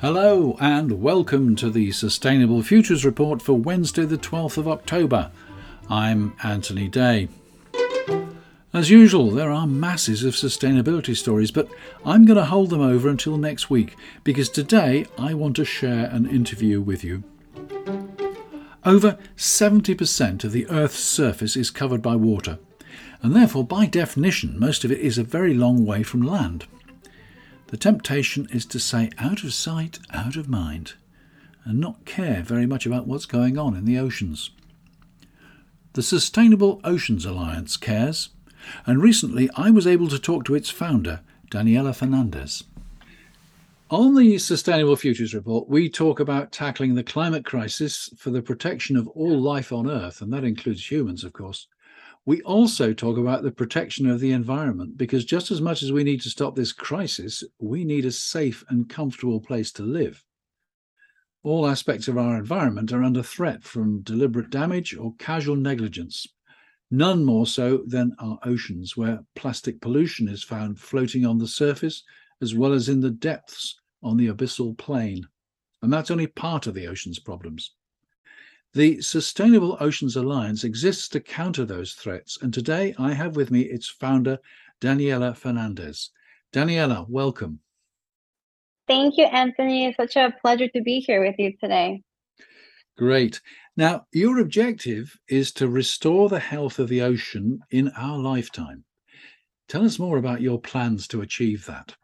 Hello and welcome to the Sustainable Futures Report for Wednesday, the 12th of October. I'm Anthony Day. As usual, there are masses of sustainability stories, but I'm going to hold them over until next week because today I want to share an interview with you. Over 70% of the Earth's surface is covered by water, and therefore, by definition, most of it is a very long way from land. The temptation is to say out of sight, out of mind, and not care very much about what's going on in the oceans. The Sustainable Oceans Alliance cares and recently I was able to talk to its founder, Daniela Fernandez. On the Sustainable Futures Report, we talk about tackling the climate crisis for the protection of all life on Earth, and that includes humans, of course. We also talk about the protection of the environment because just as much as we need to stop this crisis, we need a safe and comfortable place to live. All aspects of our environment are under threat from deliberate damage or casual negligence none more so than our oceans, where plastic pollution is found floating on the surface as well as in the depths on the abyssal plain. And that's only part of the ocean's problems. The Sustainable Oceans Alliance exists to counter those threats, and today I have with me its founder, Daniela Fernandez. Daniela, welcome. Thank you, Anthony. It's such a pleasure to be here with you today. Great. Now, your objective is to restore the health of the ocean in our lifetime. Tell us more about your plans to achieve that.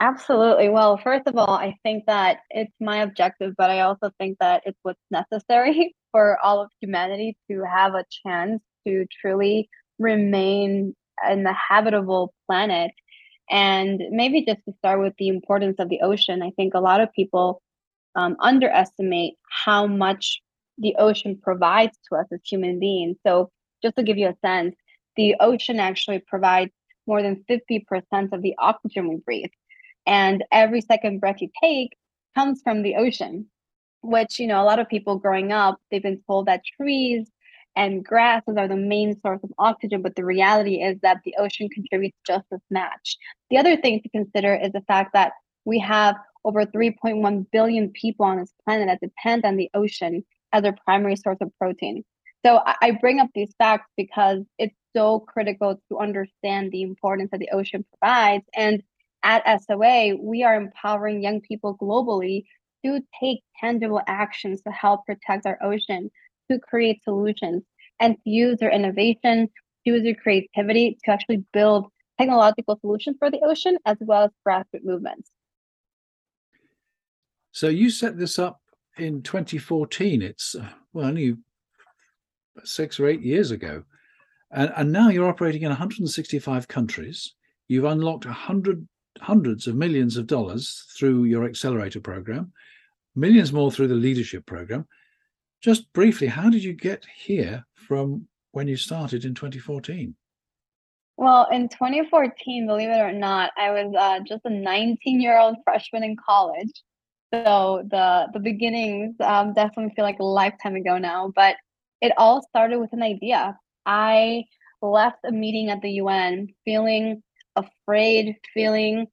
Absolutely. Well, first of all, I think that it's my objective, but I also think that it's what's necessary for all of humanity to have a chance to truly remain in the habitable planet. And maybe just to start with the importance of the ocean, I think a lot of people um, underestimate how much the ocean provides to us as human beings. So, just to give you a sense, the ocean actually provides more than 50% of the oxygen we breathe. And every second breath you take comes from the ocean, which, you know, a lot of people growing up, they've been told that trees and grasses are the main source of oxygen, but the reality is that the ocean contributes just as much. The other thing to consider is the fact that we have over 3.1 billion people on this planet that depend on the ocean as their primary source of protein. So I bring up these facts because it's so critical to understand the importance that the ocean provides. And at SOA, we are empowering young people globally to take tangible actions to help protect our ocean, to create solutions, and to use their innovation, to use their creativity to actually build technological solutions for the ocean as well as grassroots movements. So you set this up in 2014. It's uh, well only six or eight years ago, and, and now you're operating in 165 countries. You've unlocked hundred hundreds of millions of dollars through your accelerator program, millions more through the leadership program. Just briefly, how did you get here from when you started in 2014? Well, in 2014, believe it or not, I was uh, just a 19 year old freshman in college. So the the beginnings um, definitely feel like a lifetime ago now, but it all started with an idea. I left a meeting at the UN feeling afraid, feeling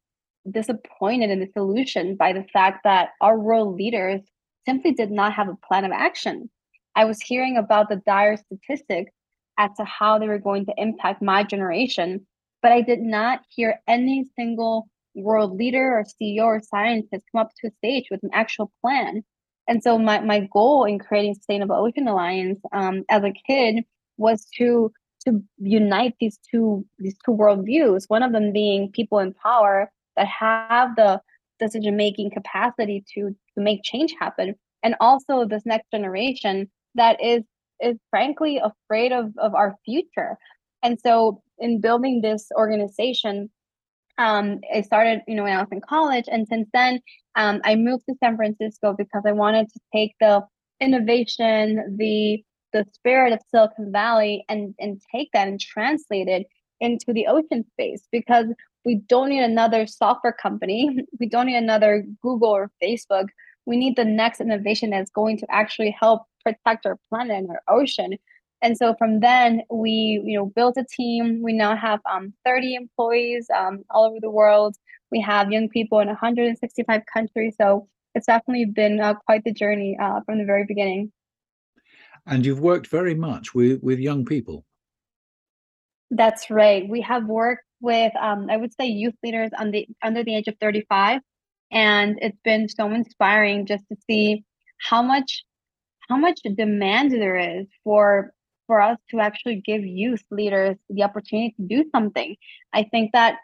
disappointed in the solution by the fact that our world leaders simply did not have a plan of action. I was hearing about the dire statistics as to how they were going to impact my generation, but I did not hear any single world leader or CEO or scientist come up to a stage with an actual plan. And so my, my goal in creating Sustainable Ocean Alliance um, as a kid was to to unite these two these two worldviews. One of them being people in power that have the decision making capacity to to make change happen, and also this next generation that is is frankly afraid of of our future. And so in building this organization, um, I started, you know, when I was in college, and since then, um, I moved to San Francisco because I wanted to take the innovation, the the spirit of Silicon Valley, and and take that and translate it into the ocean space because we don't need another software company, we don't need another Google or Facebook. We need the next innovation that's going to actually help protect our planet and our ocean And so from then we, you know, built a team. We now have um, 30 employees um, all over the world. We have young people in 165 countries. So it's definitely been uh, quite the journey uh, from the very beginning. And you've worked very much with, with young people. That's right. We have worked with, um, I would say, youth leaders on the, under the age of 35. And it's been so inspiring just to see how much how much demand there is for for us to actually give youth leaders the opportunity to do something. I think that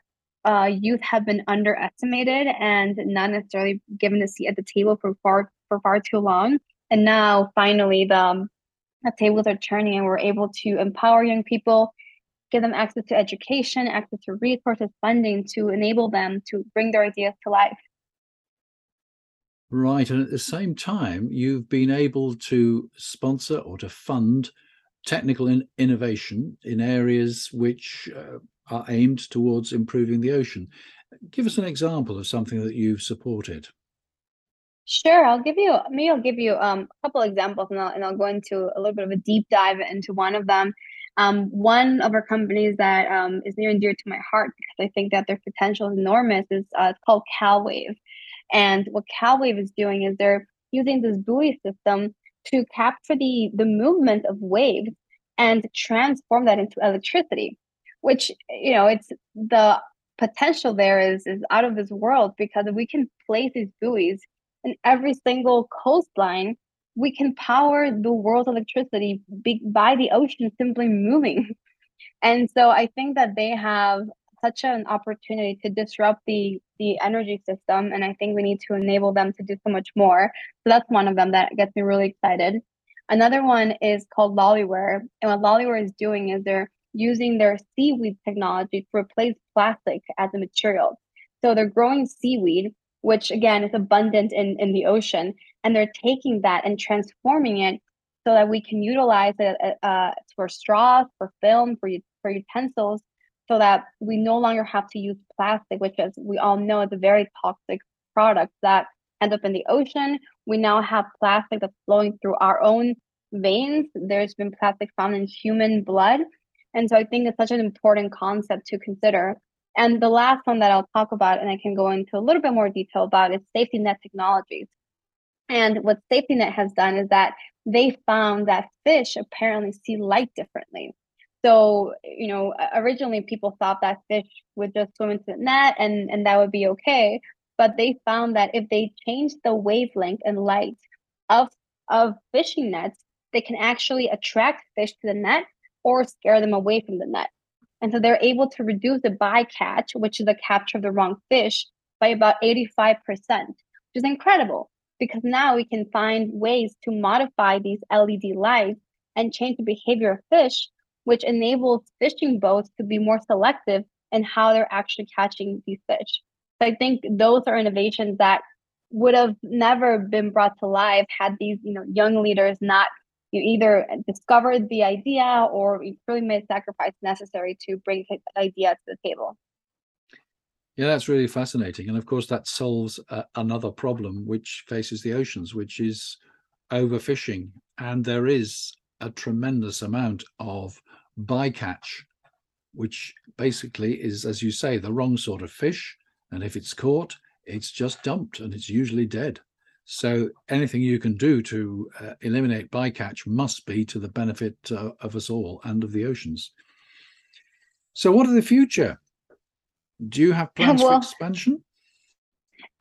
uh, youth have been underestimated and not necessarily given a seat at the table for far for far too long. And now, finally, the, um, tables are turning, and we're able to empower young people, give them access to education, access to resources, funding to enable them to bring their ideas to life. Right, and at the same time, you've been able to sponsor or to fund technical in- innovation in areas which uh, are aimed towards improving the ocean. Give us an example of something that you've supported. Sure, I'll give you maybe I'll give you um, a couple examples and I'll, and I'll go into a little bit of a deep dive into one of them. Um, one of our companies that um, is near and dear to my heart because I think that their potential is enormous is uh, it's called CalWave. And what CalWave is doing is they're using this buoy system to capture the the movement of waves and transform that into electricity which you know it's the potential there is is out of this world because if we can place these buoys in every single coastline we can power the world's electricity by the ocean simply moving. And so i think that they have such an opportunity to disrupt the the energy system and i think we need to enable them to do so much more. So that's one of them that gets me really excited. Another one is called Loliware and what Loliware is doing is they're using their seaweed technology to replace plastic as a material. So they're growing seaweed which again is abundant in, in the ocean and they're taking that and transforming it so that we can utilize it uh, for straws for film for, for utensils so that we no longer have to use plastic, which, as we all know, is a very toxic product that end up in the ocean. We now have plastic that's flowing through our own veins. There's been plastic found in human blood. And so I think it's such an important concept to consider. And the last one that I'll talk about, and I can go into a little bit more detail about, is SafetyNet Technologies. And what safety net has done is that they found that fish apparently see light differently. So, you know, originally people thought that fish would just swim into the net and, and that would be okay. But they found that if they change the wavelength and light of of fishing nets, they can actually attract fish to the net or scare them away from the net. And so they're able to reduce the bycatch, which is the capture of the wrong fish, by about 85%, which is incredible because now we can find ways to modify these LED lights and change the behavior of fish which enables fishing boats to be more selective in how they're actually catching these fish. So I think those are innovations that would have never been brought to life had these you know young leaders not you either discovered the idea or you really made sacrifice necessary to bring the idea to the table. Yeah, that's really fascinating, and of course that solves uh, another problem which faces the oceans, which is overfishing, and there is a tremendous amount of bycatch, which basically is, as you say, the wrong sort of fish. And if it's caught, it's just dumped and it's usually dead. So anything you can do to uh, eliminate bycatch must be to the benefit uh, of us all and of the oceans. So, what are the future? Do you have plans well, for expansion?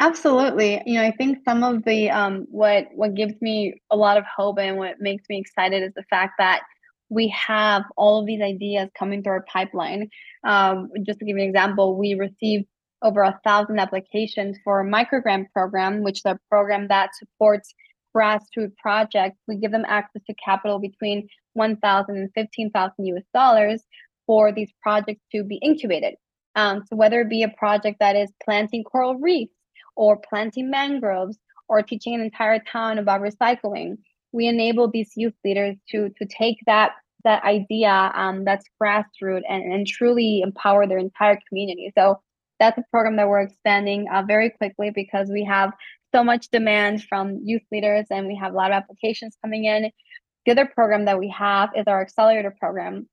Absolutely. You know, I think some of the um, what what gives me a lot of hope and what makes me excited is the fact that we have all of these ideas coming through our pipeline. Um, just to give you an example, we received over a thousand applications for a microgrant program, which is a program that supports grassroots projects. We give them access to capital between 1,000 and 15,000 US dollars for these projects to be incubated. Um, so whether it be a project that is planting coral reefs or planting mangroves or teaching an entire town about recycling, we enable these youth leaders to to take that that idea um, that's grassroots and, and truly empower their entire community. So that's a program that we're expanding uh, very quickly because we have so much demand from youth leaders and we have a lot of applications coming in. The other program that we have is our accelerator program.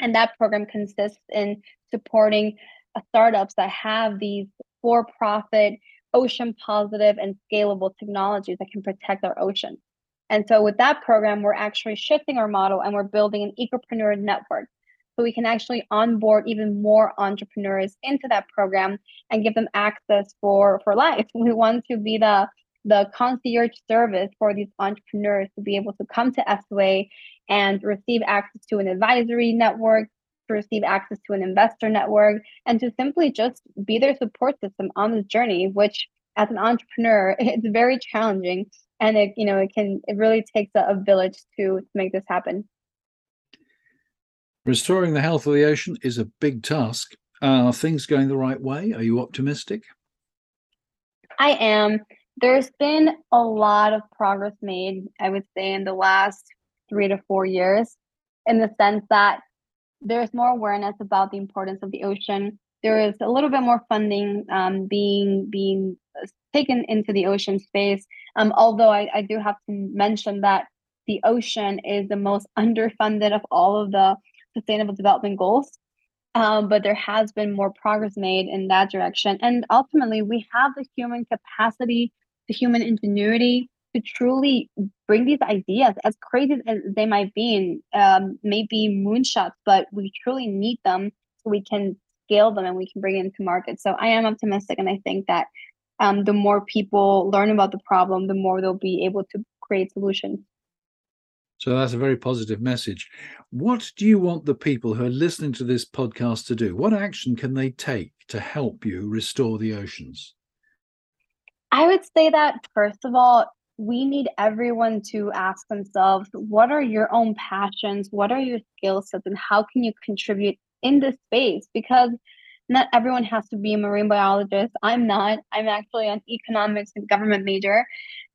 And that program consists in supporting uh, startups that have these for profit, ocean positive, and scalable technologies that can protect our oceans. And so with that program, we're actually shifting our model and we're building an ecopreneur network. So we can actually onboard even more entrepreneurs into that program and give them access for, for life. We want to be the the concierge service for these entrepreneurs to be able to come to SOA and receive access to an advisory network, to receive access to an investor network, and to simply just be their support system on this journey, which as an entrepreneur, it's very challenging and it you know it can it really takes a, a village to, to make this happen restoring the health of the ocean is a big task. Are things going the right way? Are you optimistic? I am. There's been a lot of progress made i would say in the last three to four years in the sense that there's more awareness about the importance of the ocean. There is a little bit more funding um, being being taken into the ocean space. Um, although I, I do have to mention that the ocean is the most underfunded of all of the sustainable development goals. Um, but there has been more progress made in that direction. And ultimately, we have the human capacity, the human ingenuity to truly bring these ideas, as crazy as they might be, um, maybe moonshots, but we truly need them so we can scale them and we can bring it into market. So I am optimistic, and I think that um, the more people learn about the problem, the more they'll be able to create solutions. So that's a very positive message. What do you want the people who are listening to this podcast to do? What action can they take to help you restore the oceans? I would say that, first of all, we need everyone to ask themselves what are your own passions? What are your skill sets? And how can you contribute in this space? Because not everyone has to be a marine biologist. I'm not. I'm actually an economics and government major.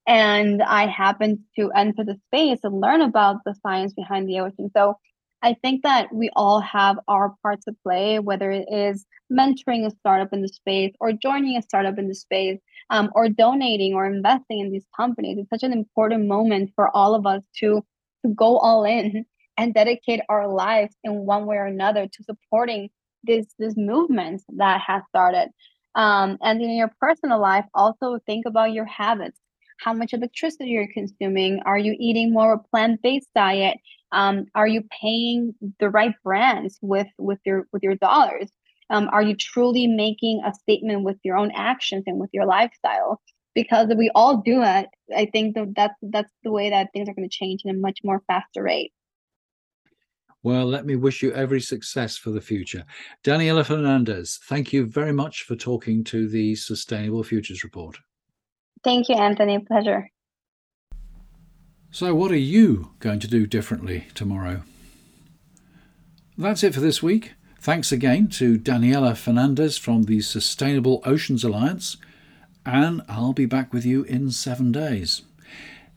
And I happened to enter the space and learn about the science behind the ocean. So I think that we all have our part to play, whether it is mentoring a startup in the space or joining a startup in the space um, or donating or investing in these companies. It's such an important moment for all of us to, to go all in and dedicate our lives in one way or another to supporting this this movement that has started um, and in your personal life also think about your habits how much electricity you're consuming are you eating more a plant-based diet um, are you paying the right brands with with your with your dollars um, are you truly making a statement with your own actions and with your lifestyle because we all do it i think that that's that's the way that things are going to change in a much more faster rate well, let me wish you every success for the future. Daniela Fernandez, thank you very much for talking to the Sustainable Futures Report. Thank you, Anthony. Pleasure. So, what are you going to do differently tomorrow? That's it for this week. Thanks again to Daniela Fernandez from the Sustainable Oceans Alliance, and I'll be back with you in seven days.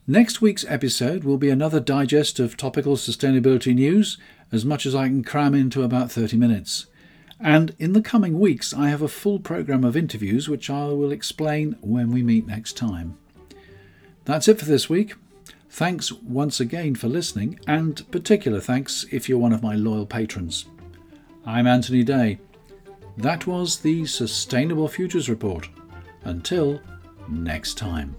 Next week's episode will be another digest of topical sustainability news as much as I can cram into about 30 minutes. And in the coming weeks, I have a full programme of interviews which I will explain when we meet next time. That's it for this week. Thanks once again for listening, and particular thanks if you're one of my loyal patrons. I'm Anthony Day. That was the Sustainable Futures Report. Until next time.